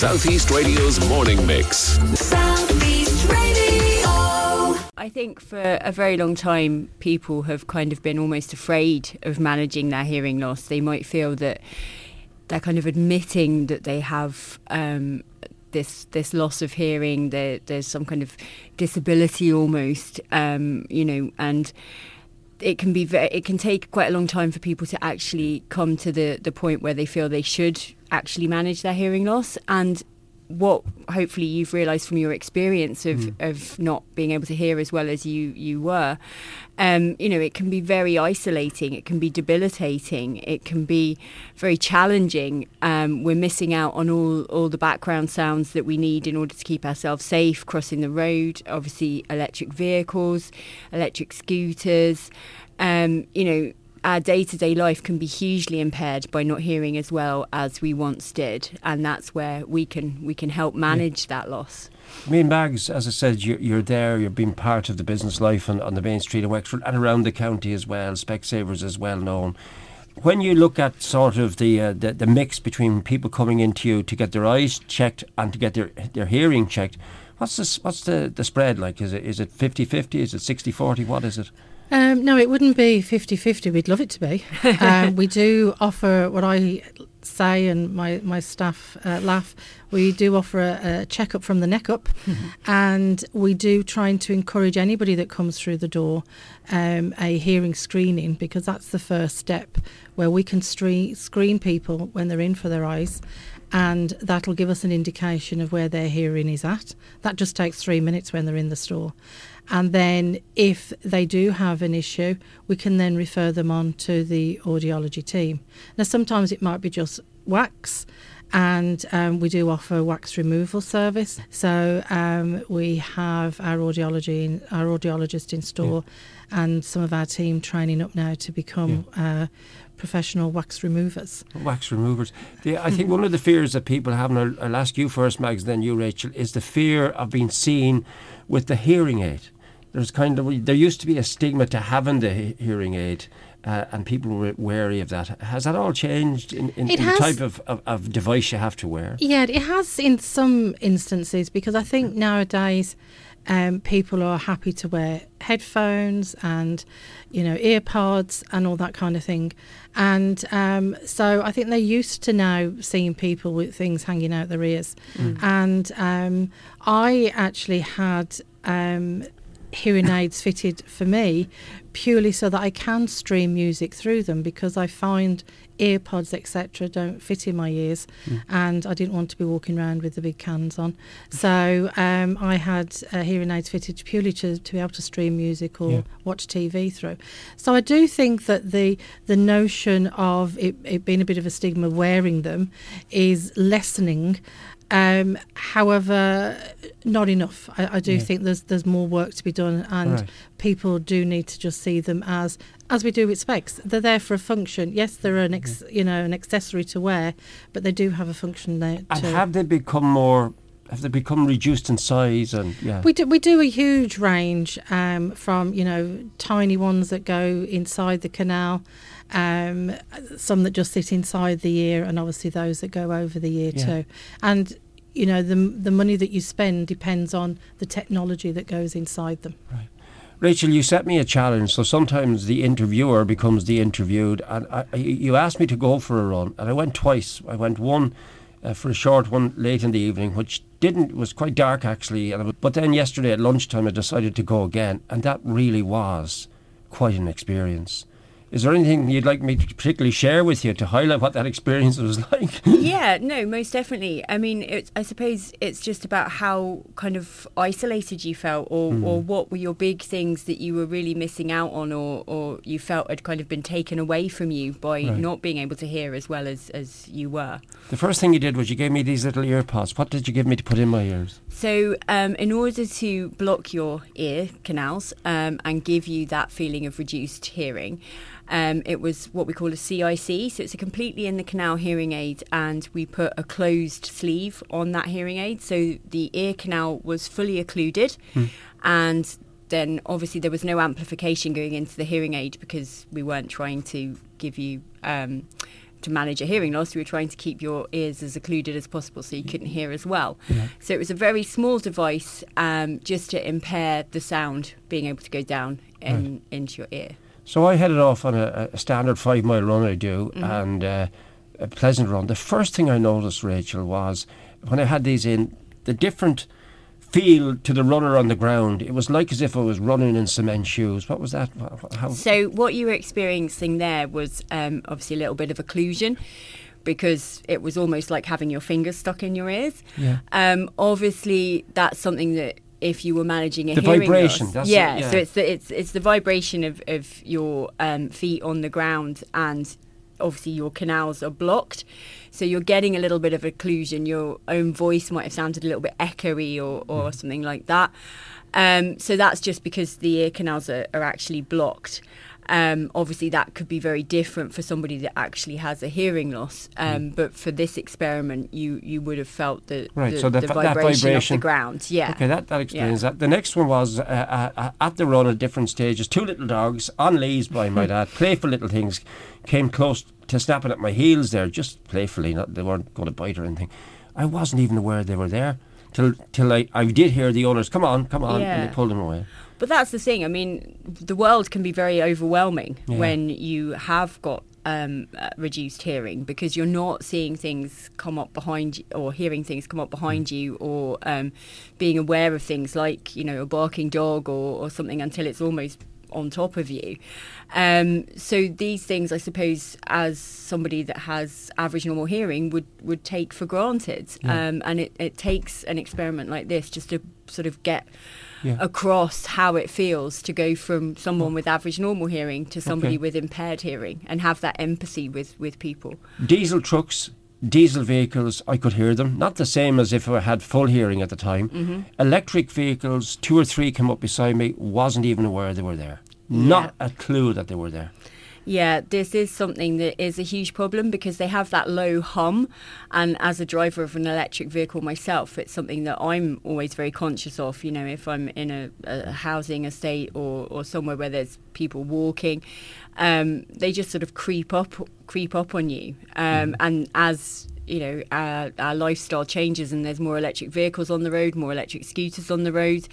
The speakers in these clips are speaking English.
Southeast Radio's morning mix. Southeast Radio. I think for a very long time, people have kind of been almost afraid of managing their hearing loss. They might feel that they're kind of admitting that they have um, this this loss of hearing. That there's some kind of disability almost, um, you know, and it can be ve- it can take quite a long time for people to actually come to the the point where they feel they should actually manage their hearing loss and what hopefully you've realised from your experience of, Mm. of not being able to hear as well as you you were, um, you know, it can be very isolating. It can be debilitating. It can be very challenging. Um, we're missing out on all all the background sounds that we need in order to keep ourselves safe crossing the road. Obviously, electric vehicles, electric scooters. Um, you know, our day to day life can be hugely impaired by not hearing as well as we once did, and that's where we can we can help manage that loss. I mean, Mags, as I said, you're, you're there, you're being part of the business life on, on the main street of Wexford and around the county as well. Specsavers is well known. When you look at sort of the, uh, the the mix between people coming into you to get their eyes checked and to get their their hearing checked, what's this, what's the, the spread like? Is it is it 50-50? Is it 60-40? What is it? Um, no, it wouldn't be 50 50. We'd love it to be. um, we do offer what I say, and my, my staff uh, laugh. We do offer a, a checkup from the neck up, and we do trying to encourage anybody that comes through the door um, a hearing screening because that's the first step where we can stre- screen people when they're in for their eyes. And that'll give us an indication of where their hearing is at. That just takes three minutes when they're in the store. And then, if they do have an issue, we can then refer them on to the audiology team. Now, sometimes it might be just wax, and um, we do offer wax removal service. So um, we have our audiology, our audiologist in store, and some of our team training up now to become uh, professional wax removers. Wax removers. The, I think one of the fears that people have, and I'll, I'll ask you first, Mags, then you, Rachel, is the fear of being seen with the hearing aid. There's kind of there used to be a stigma to having the he- hearing aid, uh, and people were wary of that. Has that all changed in, in, in the type of, of, of device you have to wear? Yeah, it has in some instances because I think nowadays um, people are happy to wear headphones and you know earpods and all that kind of thing, and um, so I think they're used to now seeing people with things hanging out their ears, and um, I actually had. Um, hearing aids fitted for me purely so that I can stream music through them because I find earpods etc don't fit in my ears and I didn't want to be walking around with the big cans on. So um, I had uh, hearing aids fitted purely to, to be able to stream music or Yeah. watch TV through. So I do think that the the notion of it, it being a bit of a stigma wearing them is lessening um, however, not enough. I, I do Yeah. think there's there's more work to be done, and Right. people do need to just see them as as we do with specs. They're there for a function. Yes, they're an ex, you know an accessory to wear, but they do have a function there And have they become more? Have they become reduced in size? And yeah, We do, we do a huge range um, from you know tiny ones that go inside the canal, um, some that just sit inside the ear, and obviously those that go over the ear Yeah. too. And you know the the money that you spend depends on the technology that goes inside them. Right. Rachel, you set me a challenge. So sometimes the interviewer becomes the interviewed, and I, you asked me to go for a run, and I went twice. I went one uh, for a short one late in the evening, which didn't was quite dark actually. And I, but then yesterday at lunchtime, I decided to go again, and that really was quite an experience. Is there anything you'd like me to particularly share with you to highlight what that experience was like? yeah, no, most definitely. I mean, it, I suppose it's just about how kind of isolated you felt, or, hmm. or what were your big things that you were really missing out on, or, or you felt had kind of been taken away from you by Right. not being able to hear as well as, as you were. the first thing you did was you gave me these little ear pods. What did you give me to put in my ears? So, um, in order to block your ear canals um, and give you that feeling of reduced hearing, um, it was what we call a CIC. So, it's a completely in the canal hearing aid, and we put a closed sleeve on that hearing aid. So, the ear canal was fully occluded, and then obviously there was no amplification going into the hearing aid because we weren't trying to give you. Um, to manage a hearing loss, you were trying to keep your ears as occluded as possible so you couldn't hear as well. So it was a very small device um, just to impair the sound being able to go down in, into your ear. So I headed off on a, a standard five mile run I do, and uh, a pleasant run. The first thing I noticed, Rachel, was when I had these in, the different feel to the runner on the ground. It was like as if I was running in cement shoes. What was that? How? So what you were experiencing there was um, obviously a little bit of occlusion because it was almost like having your fingers stuck in your ears. Yeah. Um, obviously, that's something that if you were managing a The hearing vibration, loss, it, yeah, yeah. So it's the it's it's the vibration of of your um, feet on the ground and. Obviously, your canals are blocked, so you're getting a little bit of occlusion. Your own voice might have sounded a little bit echoey or, or Mm. something like that. Um, so that's just because the ear canals are, are actually blocked. Um, obviously, that could be very different for somebody that actually has a hearing loss. Um, But for this experiment, you you would have felt the, Mm. Right, the, so the the fa- that vibration, vibration- of the ground. Yeah. Okay, that, that explains Yeah. that. The next one was uh, uh, uh, at the run at different stages. Two little dogs on leads by my dad, playful little things, came close to snapping at my heels there, just playfully. Not they weren't going to bite or anything. I wasn't even aware they were there till till I, I did hear the owners come on, come on, and they pulled them away. But that's the thing. I mean, the world can be very overwhelming Yeah. when you have got um, uh, reduced hearing because you're not seeing things come up behind you or hearing things come up behind Mm. you or um, being aware of things like, you know, a barking dog or, or something until it's almost on top of you. Um, so these things, I suppose, as somebody that has average normal hearing would, would take for granted. Um, and it, it takes an experiment like this just to sort of get Yeah. across how it feels to go from someone with average normal hearing to somebody Okay. with impaired hearing and have that empathy with, with people. Diesel trucks, diesel vehicles, I could hear them. Not the same as if I had full hearing at the time. Mm-hmm. Electric vehicles, two or three came up beside me, wasn't even aware they were there. Not a clue that they were there. Yeah, this is something that is a huge problem because they have that low hum. And as a driver of an electric vehicle myself, it's something that I'm always very conscious of. You know, if I'm in a, a housing estate or, or somewhere where there's people walking, um, they just sort of creep up, creep up on you. Um, And as you know, our, our lifestyle changes and there's more electric vehicles on the road, more electric scooters on the road,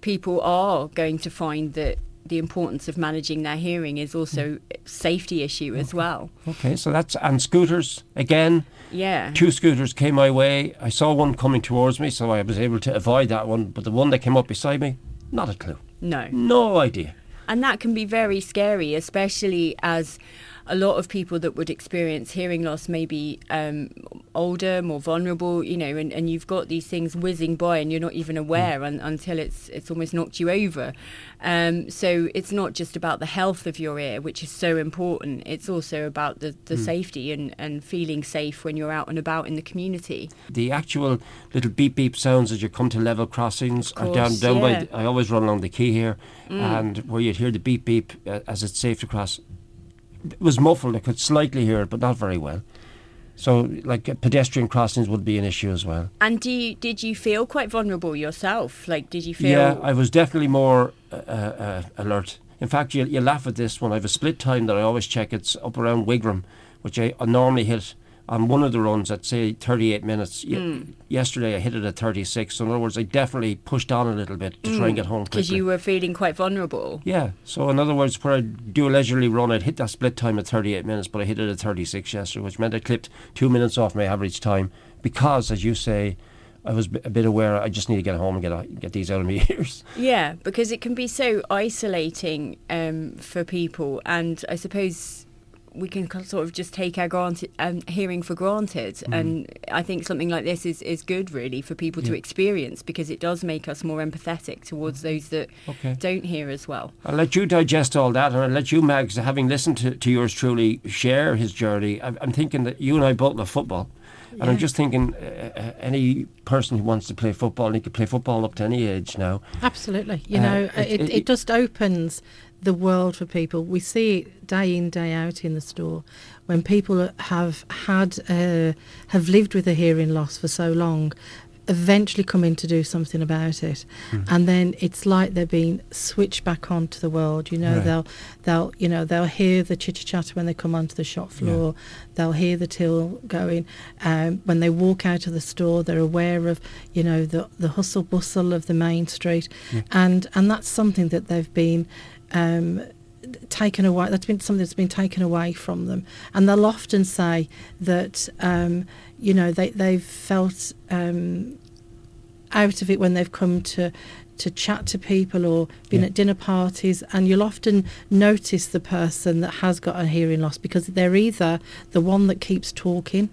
people are going to find that the importance of managing their hearing is also a safety issue as well. Okay, so that's and scooters again. Yeah. Two scooters came my way. I saw one coming towards me, so I was able to avoid that one. But the one that came up beside me, not a clue, No. no idea. And that can be very scary, especially as a lot of people that would experience hearing loss may be um, older, more vulnerable, you know, and, and you've got these things whizzing by and you're not even aware un, until it's it's almost knocked you over. Um, so it's not just about the health of your ear, which is so important. It's also about the, the safety and, and feeling safe when you're out and about in the community. The actual little beep beep sounds as you come to level crossings are down down yeah. by. I always run along the quay here, and where you'd hear the beep beep uh, as it's safe to cross. It was muffled. I could slightly hear it, but not very well. So, like pedestrian crossings would be an issue as well. And do you, did you feel quite vulnerable yourself? Like, did you feel? Yeah, I was definitely more uh, uh, alert. In fact, you, you laugh at this one. I have a split time that I always check. It's up around Wygram, which I, I normally hit on one of the runs at say 38 minutes. Hmm. Yesterday I hit it at 36. So in other words, I definitely pushed on a little bit to try and get home because. Hmm. you were feeling quite vulnerable. yeah. So in other words, where I do a leisurely run, I'd hit that split time at 38 minutes, but I hit it at 36 yesterday, which meant I clipped two minutes off my average time because, as you say, I was a bit aware. I just need to get home and get get these out of my ears. Yeah, because it can be so isolating um, for people, and I suppose we can sort of just take our granted um, hearing for granted. Mm-hmm. And I think something like this is, is good, really, for people to experience because it does make us more empathetic towards those that Mm-hmm. Okay. don't hear as well. I'll let you digest all that, and I'll let you, Mags, having listened to, to yours truly, share his journey. I'm, I'm thinking that you and I both love football, and I'm just thinking uh, uh, any person who wants to play football, he could play football up to any age now. Absolutely. You Uh, know, it- it, it- it, just opens the world for people. We see it day in, day out in the store when people have had, uh, have lived with a hearing loss for so long. eventually come in to do something about it Hmm. and then it's like they're being switched back onto the world you know Right. they'll they'll you know they'll hear the chitter chatter when they come onto the shop floor they'll hear the till going um, when they walk out of the store they're aware of you know the the hustle bustle of the main street and and that's something that they've been um, taken away. That's been something that's been taken away from them, and they'll often say that um, you know they they've felt um, out of it when they've come to to chat to people or been Yeah. at dinner parties and you'll often notice the person that has got a hearing loss because they're either the one that keeps talking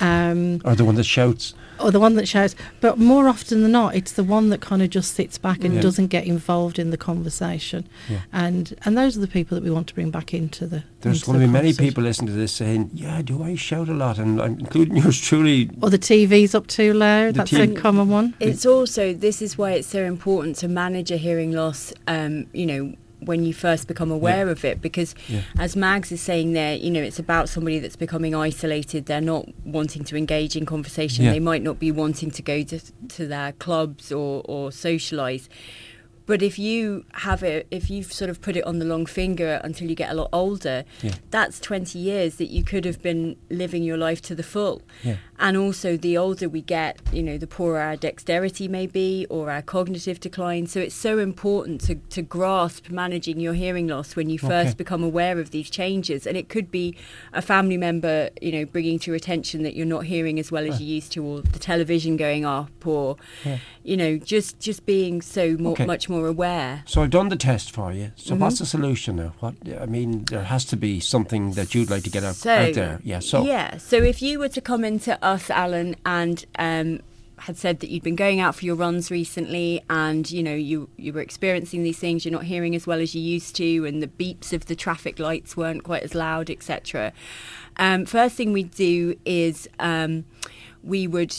um, Or the one that shouts. or the one that shouts but more often than not it's the one that kind of just sits back and Yeah. doesn't get involved in the conversation Yeah. and and those are the people that we want to bring back into the There's into going to the be many people listening to this saying, "Yeah, do I shout a lot?" And I'm including yours truly. or the TV's up too loud The that's TV a common one It's also this is why it's so important to manage a hearing loss. Um, you know, when you first become aware of it, because Yeah. as Mags is saying there, you know, it's about somebody that's becoming isolated. They're not wanting to engage in conversation. Yeah. They might not be wanting to go to to their clubs or or socialise. But if you have it, if you've sort of put it on the long finger until you get a lot older, Yeah. that's 20 years that you could have been living your life to the full. And also, the older we get, you know, the poorer our dexterity may be or our cognitive decline. So it's so important to, to grasp managing your hearing loss when you first Okay. become aware of these changes. And it could be a family member, you know, bringing to your attention that you're not hearing as well as you used to, or the television going up, or, Yeah. you know, just just being so more, Okay. much more aware. So I've done the test for you. So Mm-hmm. what's the solution now? What I mean, there has to be something that you'd like to get out, So, out there. Yeah. So yeah. So if you were to come into us, Alan, and um, had said that you'd been going out for your runs recently, and you know you you were experiencing these things, you're not hearing as well as you used to, and the beeps of the traffic lights weren't quite as loud, etc. Um, first thing we'd do is um, we would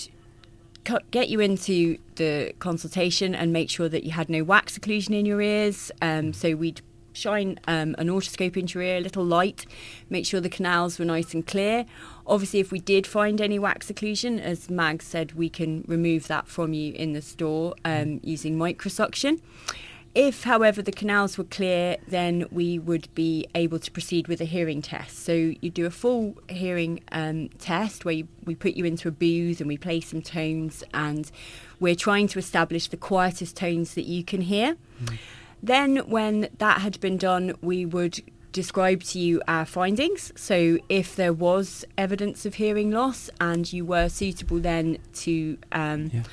co- get you into the consultation and make sure that you had no wax occlusion in your ears. Um, so we'd shine um, an otoscope into your ear, a little light, make sure the canals were nice and clear. Obviously, if we did find any wax occlusion, as Mag said, we can remove that from you in the store um, using microsuction. If, however, the canals were clear, then we would be able to proceed with a hearing test. So you do a full hearing um, test where you, we put you into a booth and we play some tones, and we're trying to establish the quietest tones that you can hear. Then, when that had been done, we would describe to you our findings. So, if there was evidence of hearing loss and you were suitable then to um, Yeah.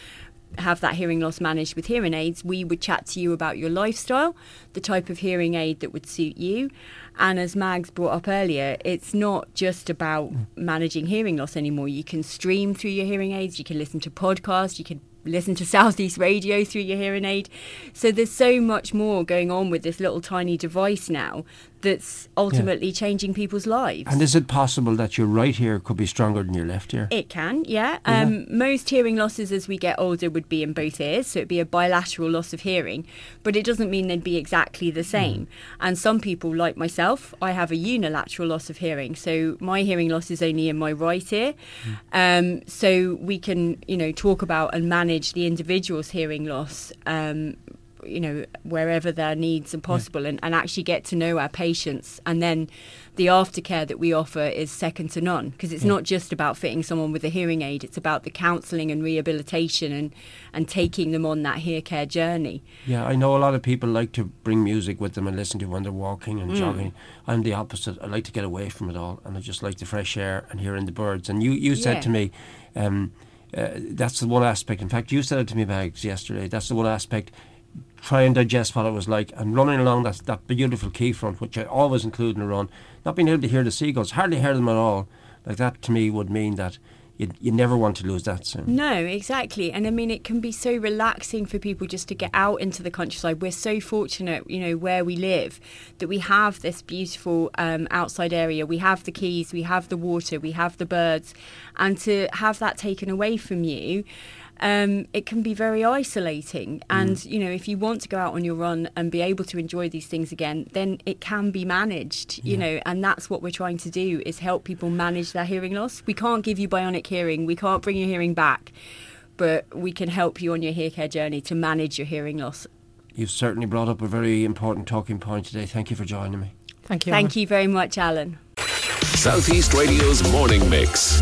have that hearing loss managed with hearing aids, we would chat to you about your lifestyle, the type of hearing aid that would suit you. And as Mags brought up earlier, it's not just about managing hearing loss anymore. You can stream through your hearing aids, you can listen to podcasts, you can listen to Southeast Radio through your hearing aid. So there's so much more going on with this little tiny device now that's ultimately changing people's lives. And is it possible that your right ear could be stronger than your left ear? It can, yeah. Um, most hearing losses as we get older would be in both ears, so it'd be a bilateral loss of hearing, but it doesn't mean they'd be exactly the same. And some people, like myself, I have a unilateral loss of hearing, so my hearing loss is only in my right ear. Um, so we can, you know, talk about and manage the individual's hearing loss. Um, you know wherever their needs are possible and, and actually get to know our patients and then the aftercare that we offer is second to none because it's not just about fitting someone with a hearing aid it's about the counselling and rehabilitation and and taking them on that hear care journey Yeah, I know a lot of people like to bring music with them and listen to when they're walking Mm. and jogging. I'm the opposite. I like to get away from it all, and I just like the fresh air and hearing the birds. And you, you said Yeah. to me, um, uh, that's the one aspect. In fact, you said it to me, Mags, yesterday. That's the one aspect. Try and digest what it was like. And running along that that beautiful front, which I always include in a run, not being able to hear the seagulls, hardly hear them at all. Like that to me would mean that you you never want to lose that sound. No, exactly. And I mean, it can be so relaxing for people just to get out into the countryside. We're so fortunate, you know, where we live, that we have this beautiful um, outside area. We have the quays, we have the water, we have the birds. And to have that taken away from you, um, it can be very isolating. And, you know, if you want to go out on your run and be able to enjoy these things again, then it can be managed, you know, and that's what we're trying to do is help people manage their hearing loss. We can't give you bionic hearing, we can't bring your hearing back. but we can help you on your hear care journey to manage your hearing loss. You've certainly brought up a very important talking point today. Thank you for joining me. Thank you. Thank you very much, Alan. Southeast Radio's morning mix.